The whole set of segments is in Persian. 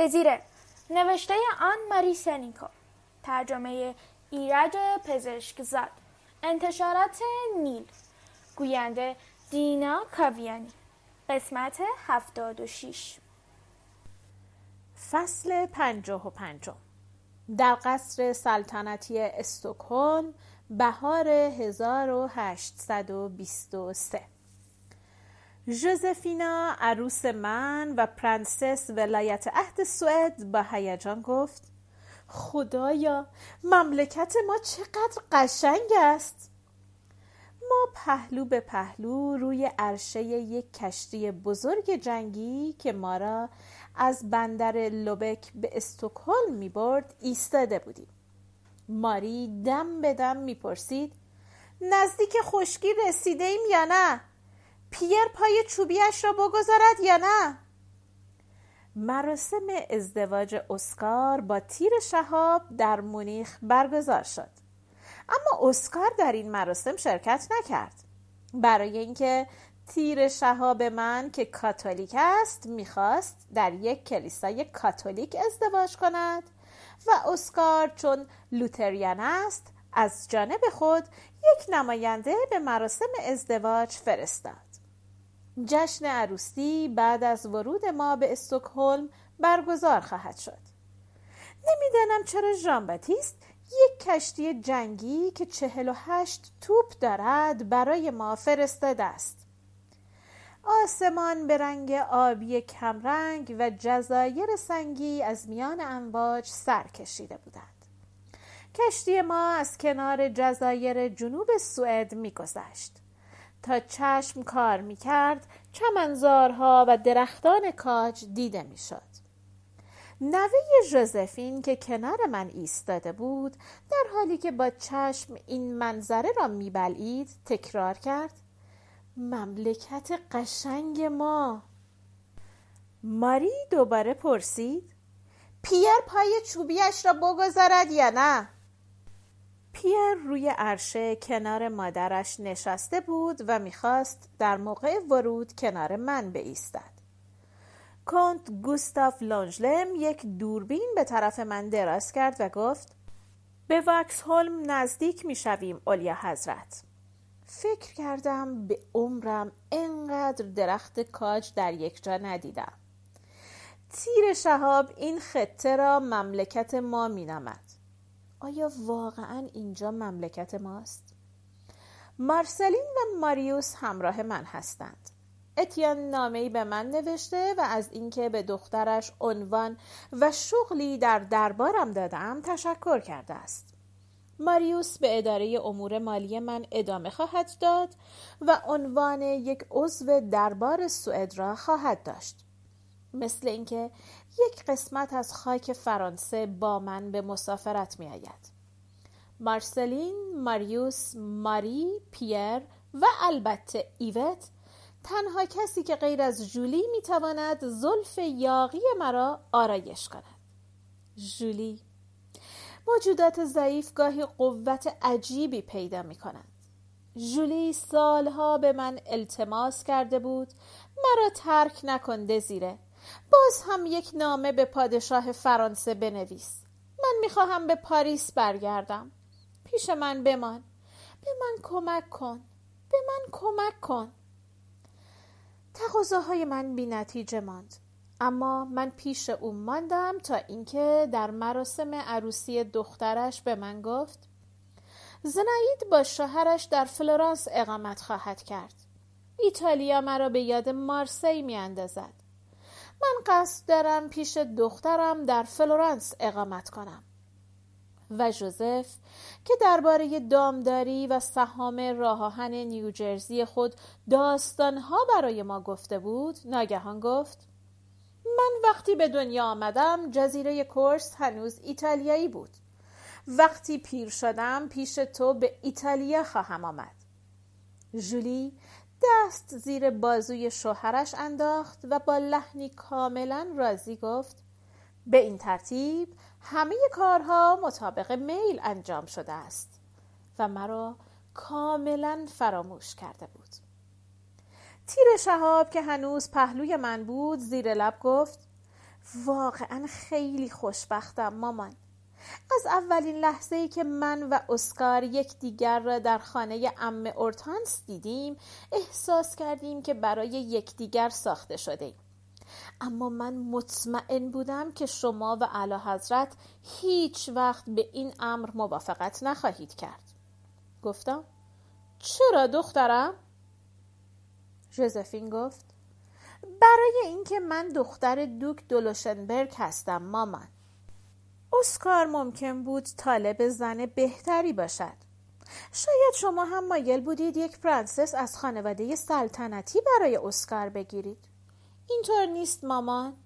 دزیره. نوشته آن ماری سنیکو. ترجمه ایرج پزشک زاد انتشارات نیل. گوینده دینا کاویانی. قسمت هفتاد و شیش. فصل پنجاه و پنجم در قصر سلطنتی استکهلم بهار 1823 ژوزفینا عروس من و پرنسس ولایت عهد سوئد با هیجان گفت خدایا مملکت ما چقدر قشنگ است ما پهلو به پهلو روی عرشه یک کشتی بزرگ جنگی که ما را از بندر لوبک به استکهلم می برد ایستاده بودیم ماری دم به دم می پرسید نزدیک خشکی رسیده ایم یا نه؟ پیر پای چوبیش را بگذارد یا نه؟ مراسم ازدواج اسکار با تیر شهاب در مونیخ برگزار شد. اما اسکار در این مراسم شرکت نکرد. برای اینکه تیر شهاب من که کاتولیک است می‌خواست در یک کلیسای کاتولیک ازدواج کند و اسکار چون لوتریان است از جانب خود یک نماینده به مراسم ازدواج فرستاد. جشن عروسی بعد از ورود ما به استکهلم برگزار خواهد شد. نمی‌دانم چرا ژان باتیست یک کشتی جنگی که چهل و هشت توپ دارد برای ما فرستاده است. آسمان به رنگ آبی کمرنگ و جزایر سنگی از میان امواج سر کشیده بودند. کشتی ما از کنار جزایر جنوب سوئد میگذشت. تا چشم کار می‌کرد چمنزارها و درختان کاج دیده می‌شد. نوه ژوزفین که کنار من ایستاده بود در حالی که با چشم این منظره را میبلید تکرار کرد مملکت قشنگ ما. ماری دوباره پرسید پیر پای چوبیش را بگذارد یا نه؟ پیر روی عرشه کنار مادرش نشسته بود و می‌خواست در موقع ورود کنار من بایستد. کنت گوستاف لانجلم یک دوربین به طرف من دراز کرد و گفت به وکس هولم نزدیک می‌شویم اولیا حضرت. فکر کردم به عمرم انقدر درخت کاج در یک جا ندیدم. تیر شهاب این خطه را مملکت ما مینامد آیا واقعا اینجا مملکت ماست؟ مارسلین و ماریوس همراه من هستند. اتیان نامهای به من نوشته و از اینکه به دخترش عنوان و شغلی در دربارم دادم تشکر کرده است. ماریوس به اداره امور مالی من ادامه خواهد داد و عنوان یک عضو دربار سوئد را خواهد داشت. مثل اینکه یک قسمت از خاک فرانسه با من به مسافرت می آید. مارسلین، ماریوس، ماری، پیر و البته ایوت تنها کسی که غیر از جولی می تواند زلف یاقی مرا آرایش کند. جولی موجودات ضعیف گاهی قوت عجیبی پیدا می کند. جولی سالها به من التماس کرده بود مرا ترک نکن دزیره باز هم یک نامه به پادشاه فرانسه بنویس. من می‌خواهم به پاریس برگردم. پیش من بمان. به من کمک کن. به من کمک کن. تقاضاهای من بی نتیجه ماند. اما من پیش او ماندم تا اینکه در مراسم عروسی دخترش به من گفت زنایید با شوهرش در فلورانس اقامت خواهد کرد. ایتالیا مرا به یاد مارسی می اندازد من قصد دارم پیش دخترم در فلورانس اقامت کنم. و جوزف که درباره دامداری و سهام راهآهن نیوجرسی خود داستانها برای ما گفته بود ناگهان گفت من وقتی به دنیا آمدم جزیره کورس هنوز ایتالیایی بود. وقتی پیر شدم پیش تو به ایتالیا خواهم آمد. جولی دست زیر بازوی شوهرش انداخت و با لحنی کاملا راضی گفت به این ترتیب همه کارها مطابق میل انجام شده است و مرا کاملا فراموش کرده بود. تیر شهاب که هنوز پهلوی من بود زیر لب گفت واقعا خیلی خوشبختم مامان. از اولین لحظه ای که من و اسکار یکدیگر را در خانه ام اورتانس دیدیم احساس کردیم که برای یکدیگر ساخته شده ایم. اما من مطمئن بودم که شما و اعلی حضرت هیچ وقت به این امر موافقت نخواهید کرد گفتم چرا دخترم؟ ژوزفین گفت برای اینکه من دختر دوک دولوشنبرگ هستم مامان اسکار ممکن بود طالب زن بهتری باشد. شاید شما هم مایل بودید یک پرنسس از خانواده سلطنتی برای اسکار بگیرید. اینطور نیست مامان.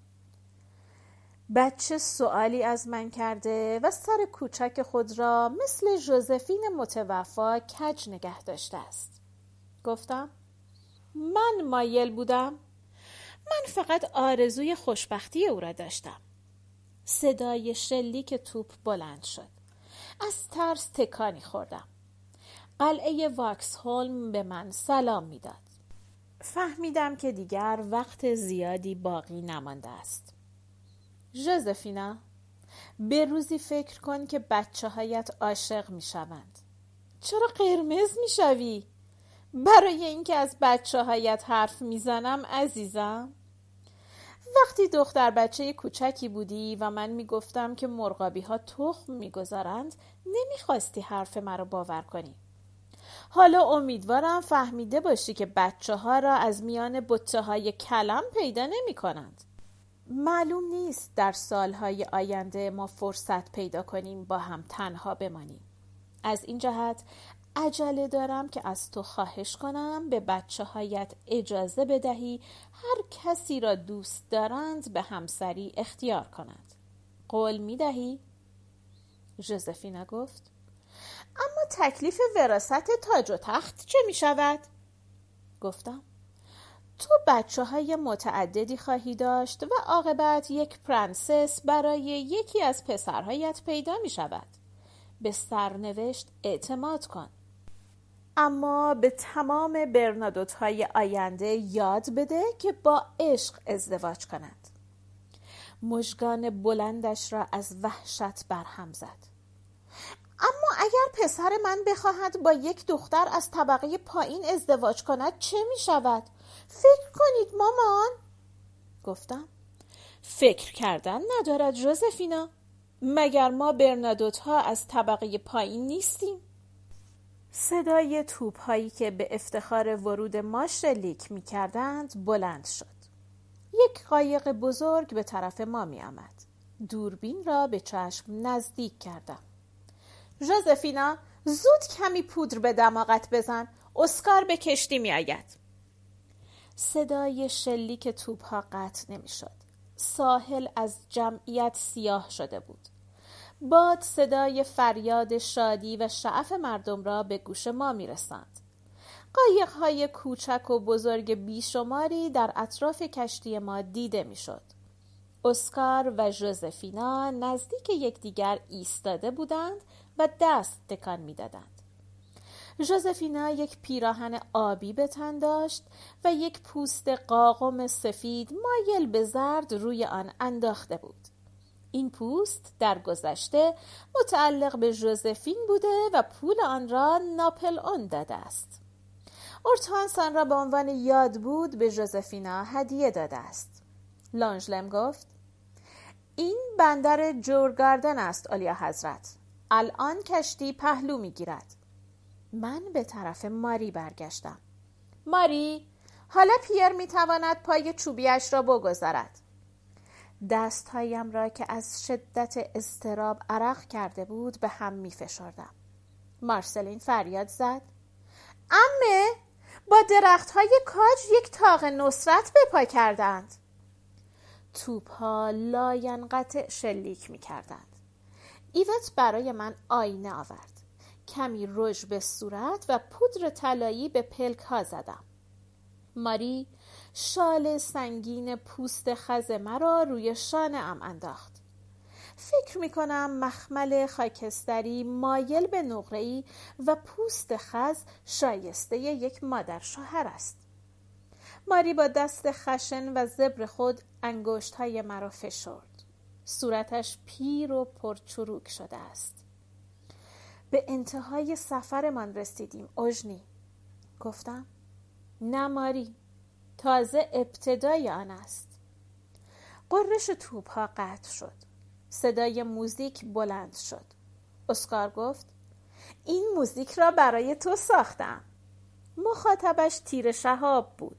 بچه سوالی از من کرده و سر کوچک خود را مثل ژوزفین متوفا کج نگه داشته است. گفتم من مایل بودم. من فقط آرزوی خوشبختی او را داشتم. صدای شلیک توپ بلند شد. از ترس تکانی خوردم. قلعه واکس هولم به من سلام می‌داد. فهمیدم که دیگر وقت زیادی باقی نمانده است. ژوزفینا به روزی فکر کن که بچه هایت عاشق می شوند چرا قرمز می شوی؟ برای اینکه از بچه هایت حرف می‌زنم عزیزم. وقتی دختر بچه کوچکی بودی و من می‌گفتم که مرغابی ها تخم می‌گذارند نمی‌خواستی حرف مرا باور کنی حالا امیدوارم فهمیده باشی که بچه ها را از میان بطه های کلم پیدا نمی کنند. معلوم نیست در سالهای آینده ما فرصت پیدا کنیم با هم تنها بمانیم. از این جهت عجله دارم که از تو خواهش کنم به بچه هایت اجازه بدهی هر کسی را دوست دارند به همسری اختیار کنند. قول می دهی؟ ژوزفینا گفت اما تکلیف وراست تاج و تخت چه می شود؟ گفتم تو بچه های متعددی خواهی داشت و عاقبت یک پرنسس برای یکی از پسرهایت پیدا می شود. به سرنوشت اعتماد کن. اما به تمام برنادوت های آینده یاد بده که با عشق ازدواج کنند. مژگان بلندش را از وحشت برهم زد. اما اگر پسر من بخواهد با یک دختر از طبقه پایین ازدواج کند چه می شود؟ فکر کنید مامان گفتم فکر کردن ندارد جوزفینا مگر ما برنادوت ها از طبقه پایین نیستیم صدای توپ هایی که به افتخار ورود ما شلیک می کردند بلند شد یک قایق بزرگ به طرف ما می آمد دوربین را به چشم نزدیک کردم ژوزفینا زود کمی پودر به دماغت بزن اسکار به کشتی می آید. صدای شلیک توپ ها قطع نمی شد. ساحل از جمعیت سیاه شده بود. باد صدای فریاد شادی و شعف مردم را به گوش ما می رسند. قایق های کوچک و بزرگ بیشماری در اطراف کشتی ما دیده می شد. اسکار و ژوزفینا نزدیک یکدیگر ایستاده بودند و دست تکان می‌دادند. ژوزفینا یک پیراهن آبی به تن داشت و یک پوست قاقم سفید مایل به زرد روی آن انداخته بود. این پوست در گذشته متعلق به ژوزفین بوده و پول آن را ناپل اون داده است. اورتانس آن را به عنوان یاد بود به ژوزفینا هدیه داده است. لانجلم گفت این بندر جورگاردن است آلیا حضرت الان کشتی پهلو می‌گیرد من به طرف ماری برگشتم ماری حالا پیر می‌تواند پای چوبیش را بگذارد دستهایم را که از شدت استراب عرق کرده بود به هم می فشردم. مارسلین فریاد زد. عمه با درخت های کاج یک تاق نصرت بپا کردند. توپ ها لاینقطع شلیک می کردند ایوت برای من آینه آورد. کمی رژ به صورت و پودر طلایی به پلک ها زدم. ماری شال سنگین پوست خز مرا روی شانه ام انداخت. فکر می کنم مخمل خاکستری مایل به نقره‌ای و پوست خز شایسته یک مادر شوهر است. ماری با دست خشن و زبر خود انگشت های مرا فشرد. صورتش پیر و پرچروک شده است. به انتهای سفرمان رسیدیم اجنی گفتم نه ماری. تازه ابتدای آن است. قررش توپ ها قطع شد. صدای موزیک بلند شد. اسکار گفت این موزیک را برای تو ساختم. مخاطبش تیر شهاب بود.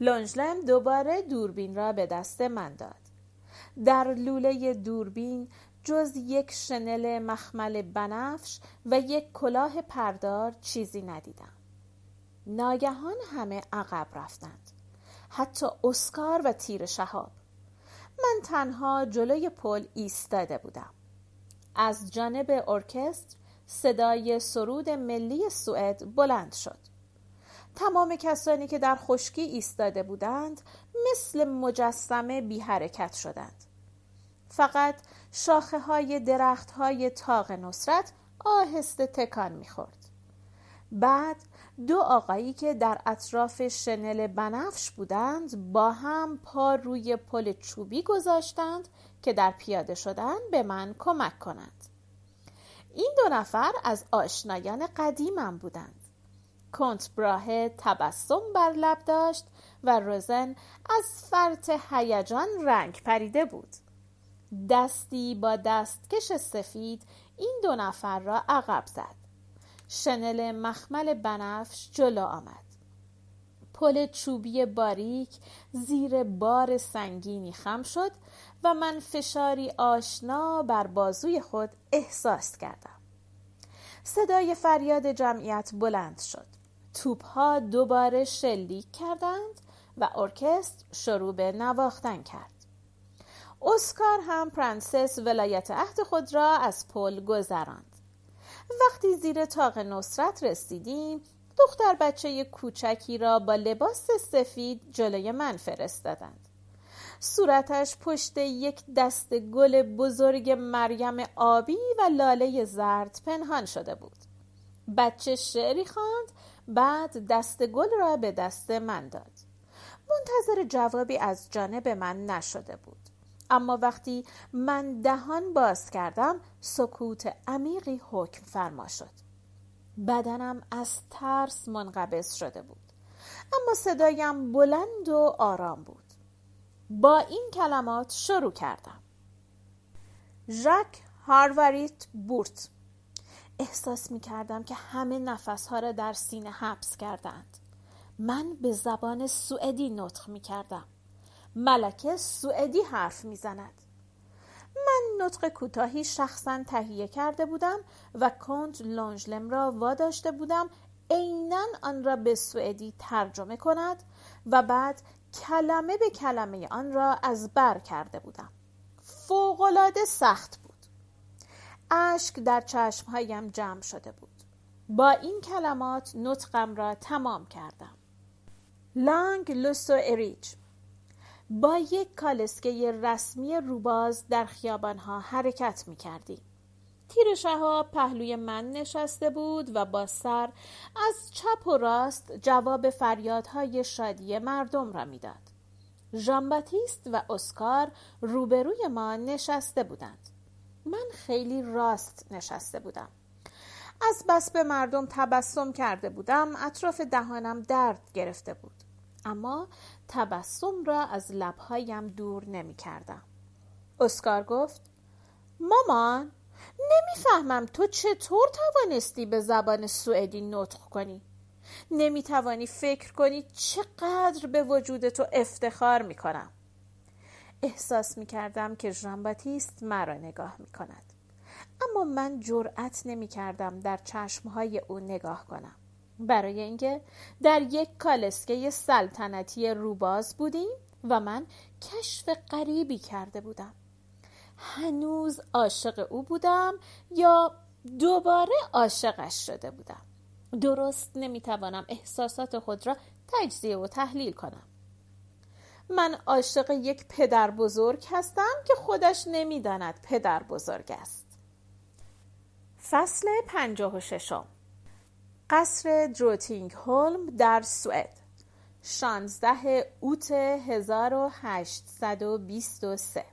لونجلم دوباره دوربین را به دست من داد. در لوله دوربین جز یک شنل مخمل بنفش و یک کلاه پردار چیزی ندیدم. ناگهان همه عقب رفتند. حتی اسکار و تیر شهاب. من تنها جلوی پل ایستاده بودم. از جانب ارکستر صدای سرود ملی سوئد بلند شد. تمام کسانی که در خشکی ایستاده بودند مثل مجسمه بی حرکت شدند. فقط شاخه های درخت های تاق نصرت آهسته تکان می‌خورد. بعد دو آقایی که در اطراف شنل بنفش بودند با هم پا روی پل چوبی گذاشتند که در پیاده شدن به من کمک کنند. این دو نفر از آشنایان قدیمم بودند. کنت براهه تبسم بر لب داشت و روزن از فرط هیجان رنگ پریده بود. دستی با دستکش سفید این دو نفر را عقب زد. شنل مخمل بنفش جلو آمد. پل چوبی باریک زیر بار سنگینی خم شد و من فشاری آشنا بر بازوی خود احساس کردم. صدای فریاد جمعیت بلند شد. توپ ها دوباره شلیک کردند و ارکستر شروع به نواختن کرد. اسکار هم پرنسس ولایت عهد خود را از پل گذراند. وقتی زیر تاق نصرت رسیدیم دختر بچه کوچکی را با لباس سفید جلوی من فرستادند. صورتش پشت یک دست گل بزرگ مریم آبی و لاله زرد پنهان شده بود. بچه شعری خواند بعد دست گل را به دست من داد. منتظر جوابی از جانب من نشده بود. اما وقتی من دهان باز کردم سکوت عمیقی حکم فرما شد. بدنم از ترس منقبض شده بود. اما صدایم بلند و آرام بود. با این کلمات شروع کردم. ژاک هارواریت بورت. احساس می کردم که همه نفسها را در سینه حبس کردند. من به زبان سوئدی نطق می کردم. ملکه سوئدی حرف می زند من نطق کوتاهی شخصا تهیه کرده بودم و کنت لونجلم را واداشته بودم عینا آن را به سوئدی ترجمه کند و بعد کلمه به کلمه آن را از بر کرده بودم. فوقالعاده سخت بود. اشک در چشمهایم جمع شده بود. با این کلمات نطقم را تمام کردم. لانگ لوسو اریج با یک کالسکه رسمی روباز در خیابانها حرکت می کردیم. تیر شهاب پهلوی من نشسته بود و با سر از چپ و راست جواب فریادهای شادی مردم را می‌داد. ژان و اسکار روبروی ما نشسته بودند. من خیلی راست نشسته بودم. از بس به مردم تبسم کرده بودم اطراف دهانم درد گرفته بود. اما تبسم را از لبهایم دور نمی کردم. اسکار گفت مامان نمی‌فهمم تو چطور توانستی به زبان سوئدی نطق کنی. نمی توانی فکر کنی چقدر به وجود تو افتخار می کنم احساس می کردم که ژان باتیست مرا نگاه می کند اما من جرأت نمی کردم در چشمهای او نگاه کنم. برای اینکه در یک کالسکه سلطنتی روباز بودیم و من کشف غریبی کرده بودم. هنوز عاشق او بودم یا دوباره عاشقش شده بودم؟ درست نمی‌توانم احساسات خود را تجزیه و تحلیل کنم. من عاشق یک پدر بزرگ هستم که خودش نمی‌داند پدر بزرگ است. فصل پنجاه و ششم. قصر دروتینگ هولم در سوئد. 16 اوت 1823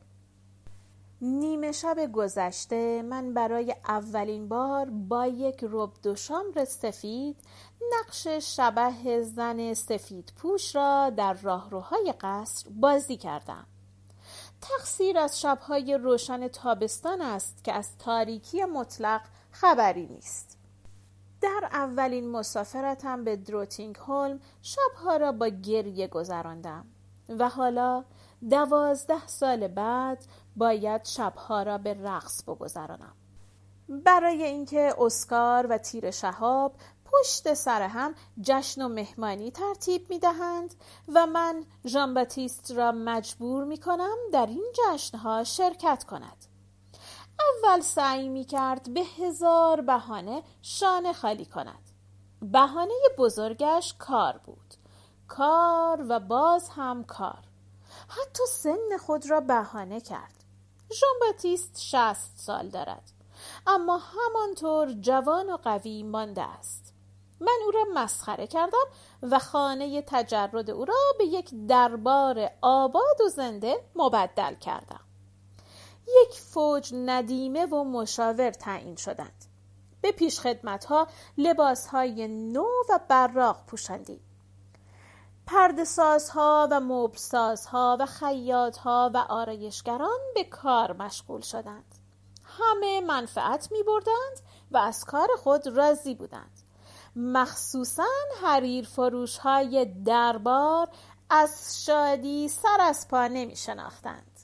نیمه شب گذشته من برای اولین بار با یک رب دو شامر سفید نقش شبه زن سفید پوش را در راهروهای قصر بازی کردم. تقصیر از شبهای روشن تابستان است که از تاریکی مطلق خبری نیست. در اولین مسافرتم به دروتینگ هولم شبها را با گریه گذراندم و حالا دوازده سال بعد باید شبها را به رقص بگذرانم. برای اینکه اسکار و تیر شهاب پشت سر هم جشن و مهمانی ترتیب می دهند و من ژان را مجبور می کنم در این جشنها شرکت کند. اول سعی می کرد به هزار بهانه شانه خالی کند. بهانه بزرگش کار بود. کار و باز هم کار. حتی سن خود را بهانه کرد. ژان باتیست شست سال دارد. اما همانطور جوان و قوی مانده است. من او را مسخره کردم و خانه تجرد او را به یک دربار آباد و زنده مبدل کردم. یک فوج ندیمه و مشاور تعیین شدند. به پیش خدمت ها لباس های نو و براق پوشندیم پردسازها و مبلسازها و خیاطها و آرایشگران به کار مشغول شدند. همه منفعت می بردند و از کار خود راضی بودند. مخصوصا حریر فروش های دربار از شادی سر از پا نمی شناختند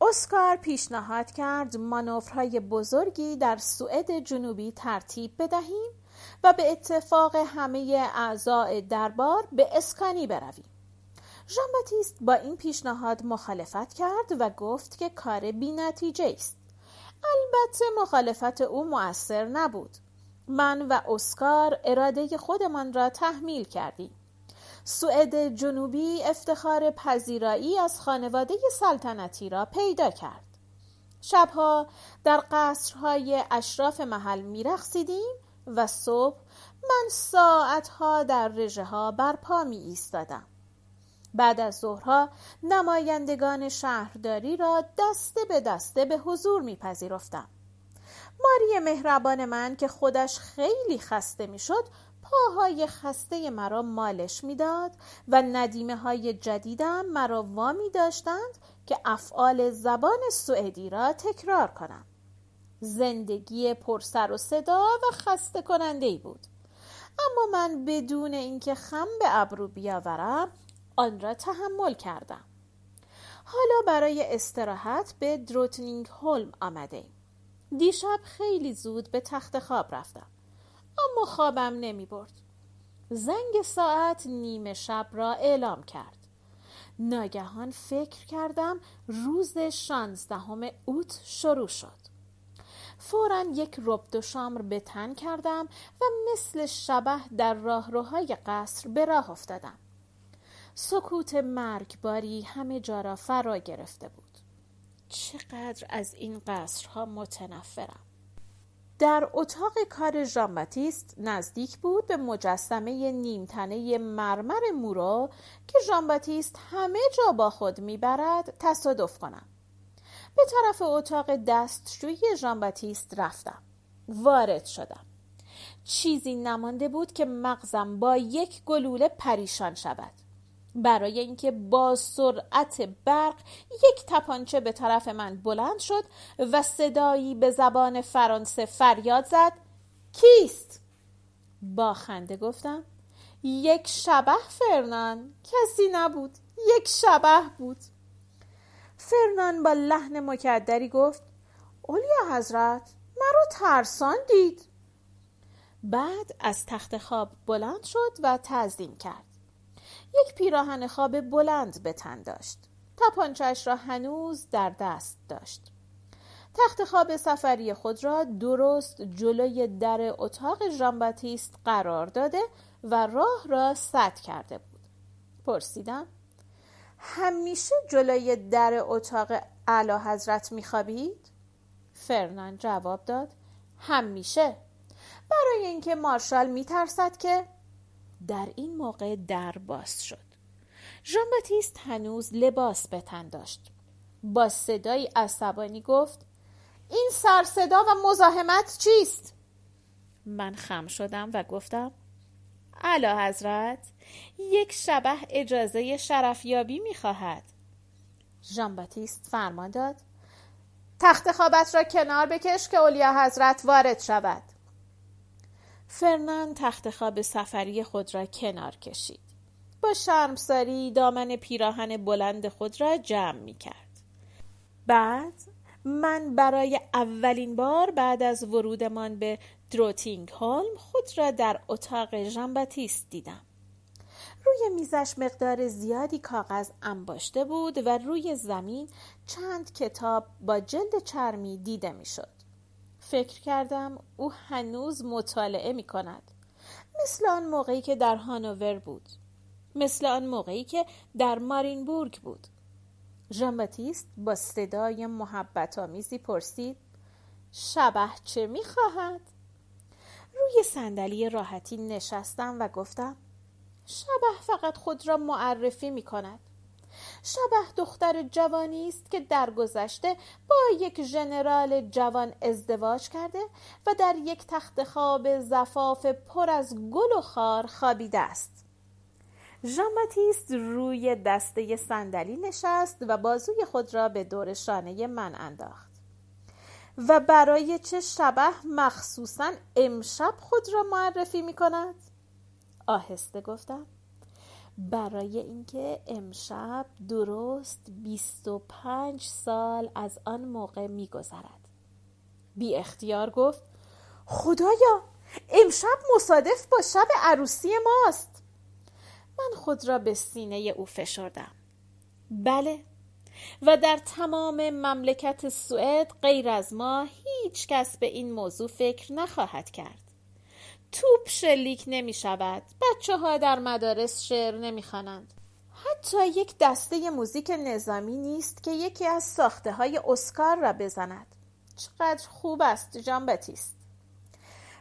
اسکار پیشنهاد کرد مانورهای بزرگی در سوئد جنوبی ترتیب بدهیم و به اتفاق همه اعضاء دربار به اسکانی برویم. ژان باتیست با این پیشنهاد مخالفت کرد و گفت که کار بی نتیجه است. البته مخالفت او مؤثر نبود. من و اسکار اراده خودمان را تحمیل کردیم. سوئد جنوبی افتخار پذیرایی از خانواده سلطنتی را پیدا کرد. شبها در قصرهای اشراف محل میرقصیدیم و صبح من ساعتها در رژه ها برپا می ایستادم بعد از ظهرها نمایندگان شهرداری را دسته به دسته به حضور میپذیرفتم. ماری مهربان من که خودش خیلی خسته می‌شد پاهای خسته مرا مالش می‌داد و ندیمه های جدیدم مرا وامی داشتند که افعال زبان سوئدی را تکرار کنم. زندگی پرسر و صدا و خسته کننده ای بود. اما من بدون اینکه خم به ابرو بیاورم آن را تحمل کردم. حالا برای استراحت به دروتنینگ هولم آمده دیشب خیلی زود به تخت خواب رفتم. اما خوابم نمی برد زنگ ساعت نیمه شب را اعلام کرد. ناگهان فکر کردم روز شانزدهم اوت شروع شد. فورا یک رب و شامر به تن کردم و مثل شبه در راهروهای قصر به راه افتادم. سکوت مرگباری همه جا را فرا گرفته بود. چقدر از این قصرها متنفرم. در اتاق کار ژان نزدیک بود به مجسمه نیمتنه مرمر مورو که ژان همه جا با خود می‌برد تصادف کنم. به طرف اتاق دستشویی ژان رفتم. وارد شدم. چیزی نمانده بود که مغزم با یک گلوله پریشان شود. برای اینکه با سرعت برق یک تپانچه به طرف من بلند شد و صدایی به زبان فرانسه فریاد زد. کیست؟ با خنده گفتم. یک شبه فرنان. کسی نبود. یک شبه بود. فرنان با لحن مکدری گفت. اولیا حضرت مرا ترسان دید بعد از تخت خواب بلند شد و تعظیم کرد. یک پیراهن خواب بلند به تن داشت. تپانچش را هنوز در دست داشت. تخت خواب سفری خود را درست جلوی در اتاق ژانباتیست قرار داده و راه را سد کرده بود. پرسیدم همیشه جلوی در اتاق اعلی حضرت میخوابید؟ فرنان جواب داد همیشه. برای اینکه مارشال میترسد که در این موقع در باز شد. ژان باتیست هنوز لباس به تن داشت. با صدای عصبانی گفت این سر صدا و مزاحمت چیست؟ من خم شدم و گفتم علا حضرت یک شبه اجازه شرفیابی می‌خواهد. ژان باتیست فرمان داد تخت خوابت را کنار بکش که اولیا حضرت وارد شود. فرنان تخت خواب سفری خود را کنار کشید. با شرمساری دامن پیراهن بلند خود را جمع می کرد. بعد من برای اولین بار بعد از ورودمان به دروتینگ هولم خود را در اتاق ژانباتیست دیدم. روی میزش مقدار زیادی کاغذ انباشته بود و روی زمین چند کتاب با جلد چرمی دیده می‌شد. فکر کردم او هنوز مطالعه می کند. مثل آن موقعی که در هانوور بود. مثل آن موقعی که در مارینبورگ بود. ژان با صدای محبت آمیزی پرسید شبه چه می خواهد؟ روی صندلی راحتی نشستم و گفتم شبه فقط خود را معرفی می کند شبه دختر جوانی است که در گذشته با یک ژنرال جوان ازدواج کرده و در یک تخت خواب زفاف پر از گل و خار خوابیده است. ژان روی دسته صندلی نشست و بازوی خود را به دور شانه من انداخت. و برای چه شبه مخصوصا امشب خود را معرفی می کند؟ آهسته گفتم. برای اینکه امشب درست بیست و پنج سال از آن موقع میگذرد. بی اختیار گفت خدایا امشب مصادف با شب عروسی ماست. من خود را به سینه او فشردم. بله و در تمام مملکت سوئد غیر از ما هیچ کس به این موضوع فکر نخواهد کرد. توپ شلیک نمی شود بچه ها در مدارس شعر نمی خوانند. حتی یک دسته موزیک نظامی نیست که یکی از ساخته های اسکار را بزند. چقدر خوب است جان بتیست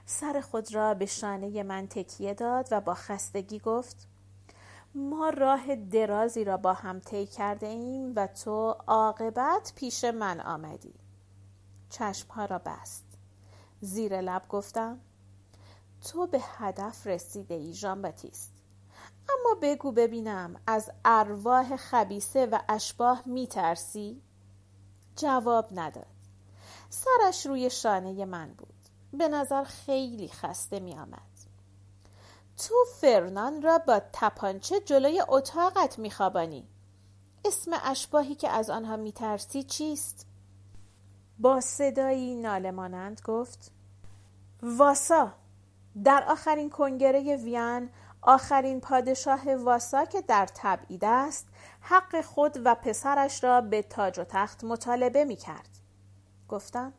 سر خود را به شانه من تکیه داد و با خستگی گفت ما راه درازی را با هم طی کرده ایم و تو عاقبت پیش من آمدی. چشمها را بست. زیر لب گفتم تو به هدف رسیده ای ژان باتیست اما بگو ببینم از ارواح خبیسه و اشباه میترسی؟ جواب نداد سرش روی شانه من بود به نظر خیلی خسته می آمد. تو فرنان را با تپانچه جلوی اتاقت میخوابانی اسم اشباهی که از آنها میترسی چیست؟ با صدایی نالمانند گفت واسا در آخرین کنگره وین آخرین پادشاه واسا که در تبعید است حق خود و پسرش را به تاج و تخت مطالبه می کرد. گفتم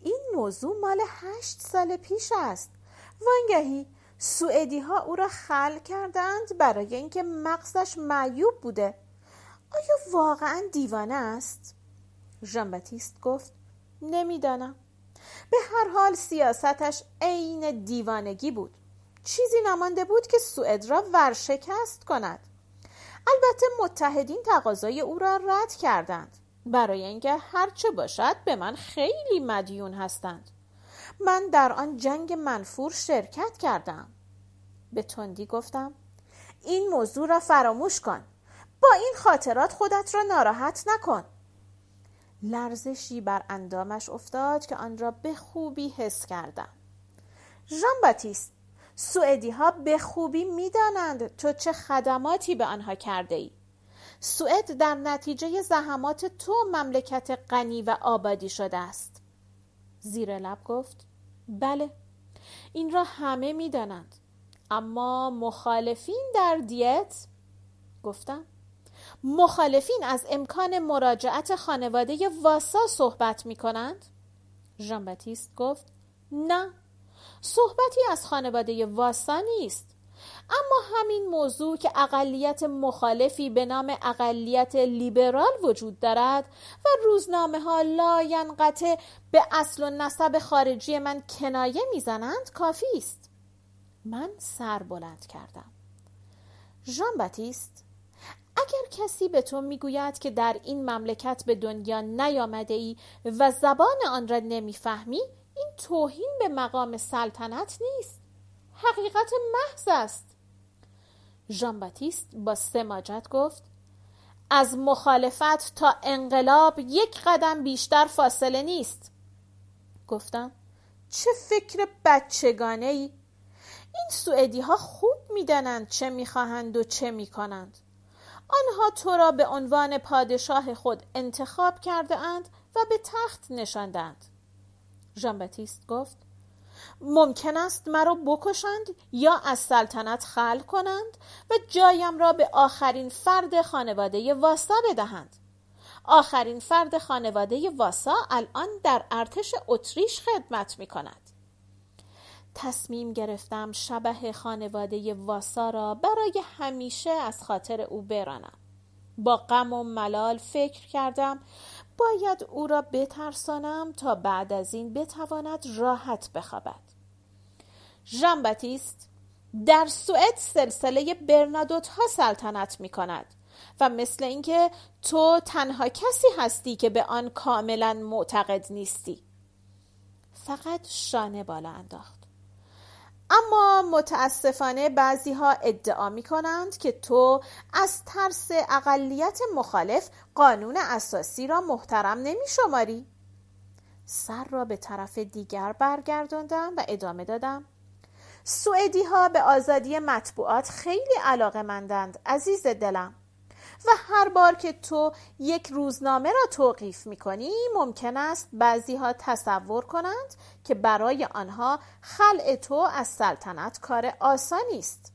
این موضوع مال هشت سال پیش است وانگهی سوئدی ها او را خل کردند برای اینکه مغزش معیوب بوده آیا واقعا دیوانه است؟ ژان گفت نمی‌دانم به هر حال سیاستش عین دیوانگی بود. چیزی نمانده بود که سوئد را ورشکست کند. البته متحدین تقاضای او را رد کردند. برای اینکه هرچه باشد به من خیلی مدیون هستند. من در آن جنگ منفور شرکت کردم. به تندی گفتم این موضوع را فراموش کن. با این خاطرات خودت را ناراحت نکن. لرزشی بر اندامش افتاد که آن را به خوبی حس کردم. ژان باتیست سوئدی ها به خوبی می‌دانند تو چه خدماتی به آنها کرده ای سوئد در نتیجه زحمات تو مملکت غنی و آبادی شده است. زیر لب گفت بله این را همه می‌دانند. اما مخالفین در دیت؟ گفتم مخالفین از امکان مراجعت خانواده واسا صحبت می کنند؟ ژان گفت نه. صحبتی از خانواده واسا نیست. اما همین موضوع که اقلیت مخالفی به نام اقلیت لیبرال وجود دارد و روزنامه ها لاینقطع به اصل و نسب خارجی من کنایه می‌زنند کافی است. من سر بلند کردم. ژان باتیست اگر کسی به تو می‌گوید که در این مملکت به دنیا نیامده ای و زبان آن را نمی‌فهمی این توهین به مقام سلطنت نیست. حقیقت محض است. ژان باتیست با سماجت گفت از مخالفت تا انقلاب یک قدم بیشتر فاصله نیست. گفتم چه فکر بچگانه ای این سوئدی ها خوب می‌دانند چه می‌خواهند و چه می‌کنند. آنها تو را به عنوان پادشاه خود انتخاب کرده اند و به تخت نشاندند. ژان گفت ممکن است مرا بکشند یا از سلطنت خل کنند و جایم را به آخرین فرد خانواده واسا بدهند. آخرین فرد خانواده واسا الان در ارتش اتریش خدمت می کند تصمیم گرفتم شبه خانواده واسا را برای همیشه از خاطر او برانم. با غم و ملال فکر کردم باید او را بترسانم تا بعد از این بتواند راحت بخوابد. ژان در سوئد سلسله برنادوت ها سلطنت می کند و مثل اینکه تو تنها کسی هستی که به آن کاملا معتقد نیستی. فقط شانه بالا انداخت. اما متاسفانه بعضی ها ادعا می کنند که تو از ترس اقلیت مخالف قانون اساسی را محترم نمی شماری سر را به طرف دیگر برگرداندم و ادامه دادم. سوئدی ها به آزادی مطبوعات خیلی علاقه مندند عزیز دلم. و هر بار که تو یک روزنامه را توقیف می کنی ممکن است بعضی ها تصور کنند که برای آنها خلع تو از سلطنت کار آسانی است.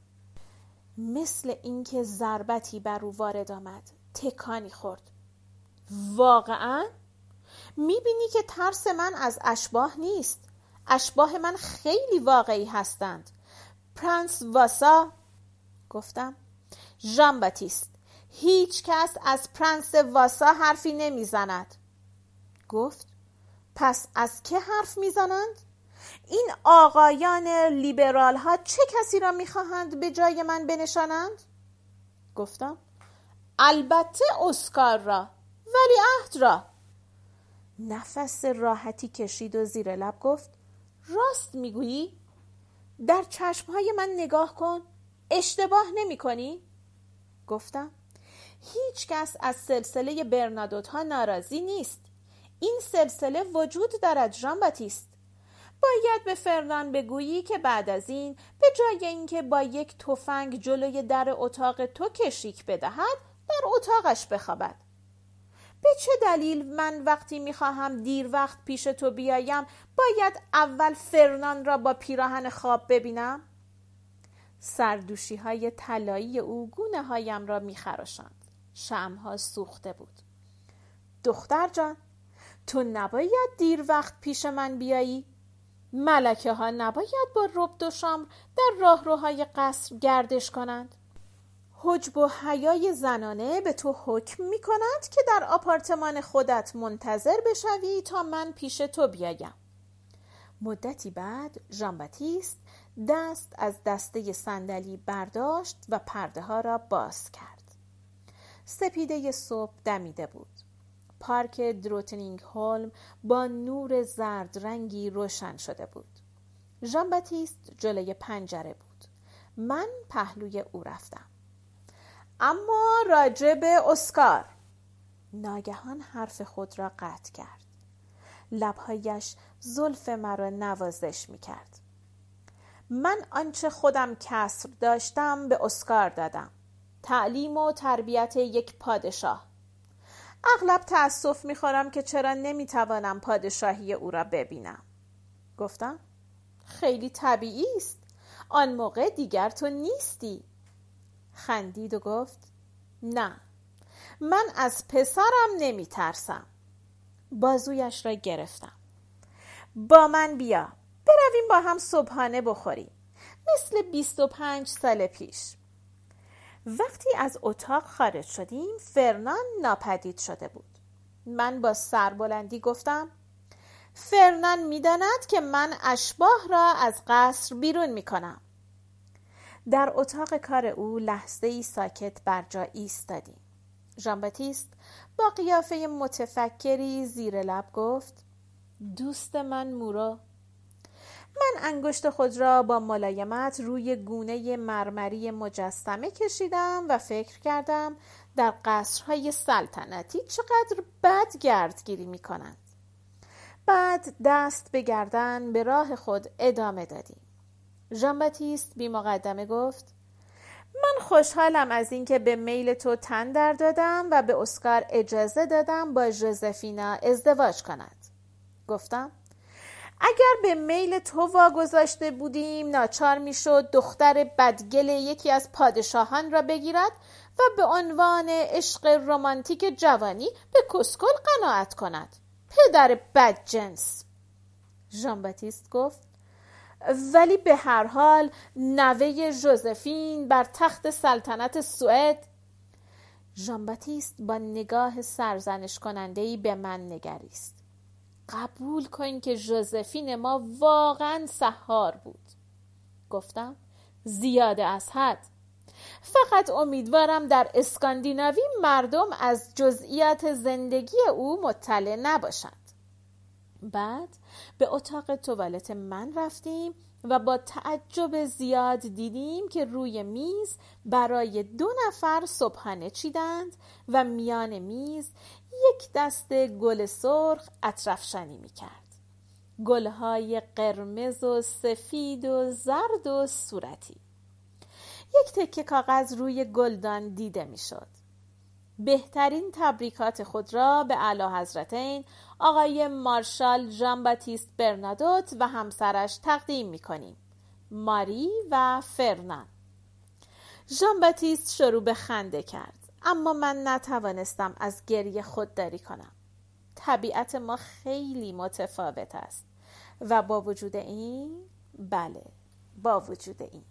مثل اینکه ضربتی بر او وارد آمد تکانی خورد. واقعا؟ می‌بینی که ترس من از اشباح نیست. اشباح من خیلی واقعی هستند. پرنس واسا گفتم ژان باتیست هیچ کس از پرنس واسا حرفی نمی‌زند گفت پس از که حرف می‌زنند؟ این آقایان لیبرال ها چه کسی را می‌خواهند به جای من بنشانند؟ گفتم البته اسکار را ولی عهد را نفس راحتی کشید و زیر لب گفت راست می‌گویی؟ در چشمهای من نگاه کن اشتباه نمی کنی؟ گفتم هیچ کس از سلسله برنادوت ها ناراضی نیست. این سلسله وجود دارد ژان باتیست. باید به فرنان بگویی که بعد از این به جای اینکه با یک تفنگ جلوی در اتاق تو کشیک بدهد در اتاقش بخوابد. به چه دلیل من وقتی می‌خواهم دیر وقت پیش تو بیایم باید اول فرنان را با پیراهن خواب ببینم؟ سردوشی های طلایی او گونه هایم را میخراشند شمها سوخته بود دختر جان تو نباید دیر وقت پیش من بیایی؟ ملکه ها نباید با رب و شام در راهروهای قصر گردش کنند؟ حجب و حیای زنانه به تو حکم می کند که در آپارتمان خودت منتظر بشوی تا من پیش تو بیایم مدتی بعد ژان باتیست دست از دسته صندلی برداشت و پرده ها را باز کرد سپیده صبح دمیده بود. پارک دروتنینگ هولم با نور زرد رنگی روشن شده بود. ژان باتیست جلوی پنجره بود. من پهلوی او رفتم. اما راجع به اسکار. ناگهان حرف خود را قطع کرد. لبهایش زلف مرا نوازش می کرد من آنچه خودم کسر داشتم به اسکار دادم. تعلیم و تربیت یک پادشاه. اغلب تأسف می‌خورم که چرا نمی‌توانم پادشاهی او را ببینم. گفتم خیلی طبیعی است. آن موقع دیگر تو نیستی. خندید و گفت نه من از پسرم نمی ترسم بازویش را گرفتم. با من بیا برویم با هم صبحانه بخوریم. مثل بیست و پنج سال پیش. وقتی از اتاق خارج شدیم فرنان ناپدید شده بود. من با سربلندی گفتم فرنان می‌داند که من اشباه را از قصر بیرون می کنم در اتاق کار او لحظه ای ساکت بر جا ایستادیم. ژان باتیست با قیافه متفکری زیر لب گفت دوست من مورا من انگشت خود را با ملایمت روی گونه مرمری مجسمه کشیدم و فکر کردم در قصرهای سلطنتی چقدر بد گردگیری می کنند. بعد دست به گردن به راه خود ادامه دادیم. ژان باتیست بی مقدمه گفت من خوشحالم از اینکه به میل تو تن در دادم و به اسکار اجازه دادم با ژوزفینا ازدواج کند. گفتم اگر به میل تو واگذاشته بودیم ناچار می‌شد دختر بدگل یکی از پادشاهان را بگیرد و به عنوان عشق رمانتیک جوانی به کسکل قناعت کند. پدر بدجنس. ژان باتیست گفت ولی به هر حال نوه ژوزفین بر تخت سلطنت سوئد. ژان باتیست با نگاه سرزنش کننده ای به من نگریست. قبول کن که ژوزفین ما واقعا سهار بود. گفتم زیاده از حد. فقط امیدوارم در اسکاندیناوی مردم از جزئیات زندگی او مطلع نباشند. بعد به اتاق توالت من رفتیم و با تعجب زیاد دیدیم که روی میز برای دو نفر صبحانه چیدند و میان میز یک دست گل سرخ اطرفشانی می کرد. گلهای قرمز و سفید و زرد و صورتی. یک تکه کاغذ روی گلدان دیده می‌شد. بهترین تبریکات خود را به اعلی حضرتین آقای مارشال ژان باتیست برنادوت و همسرش تقدیم می کنیم. ماری و فرنان ژان باتیست شروع به خنده کرد اما من نتوانستم از گریه خودداری کنم. طبیعت ما خیلی متفاوت است. و با وجود این بله با وجود این.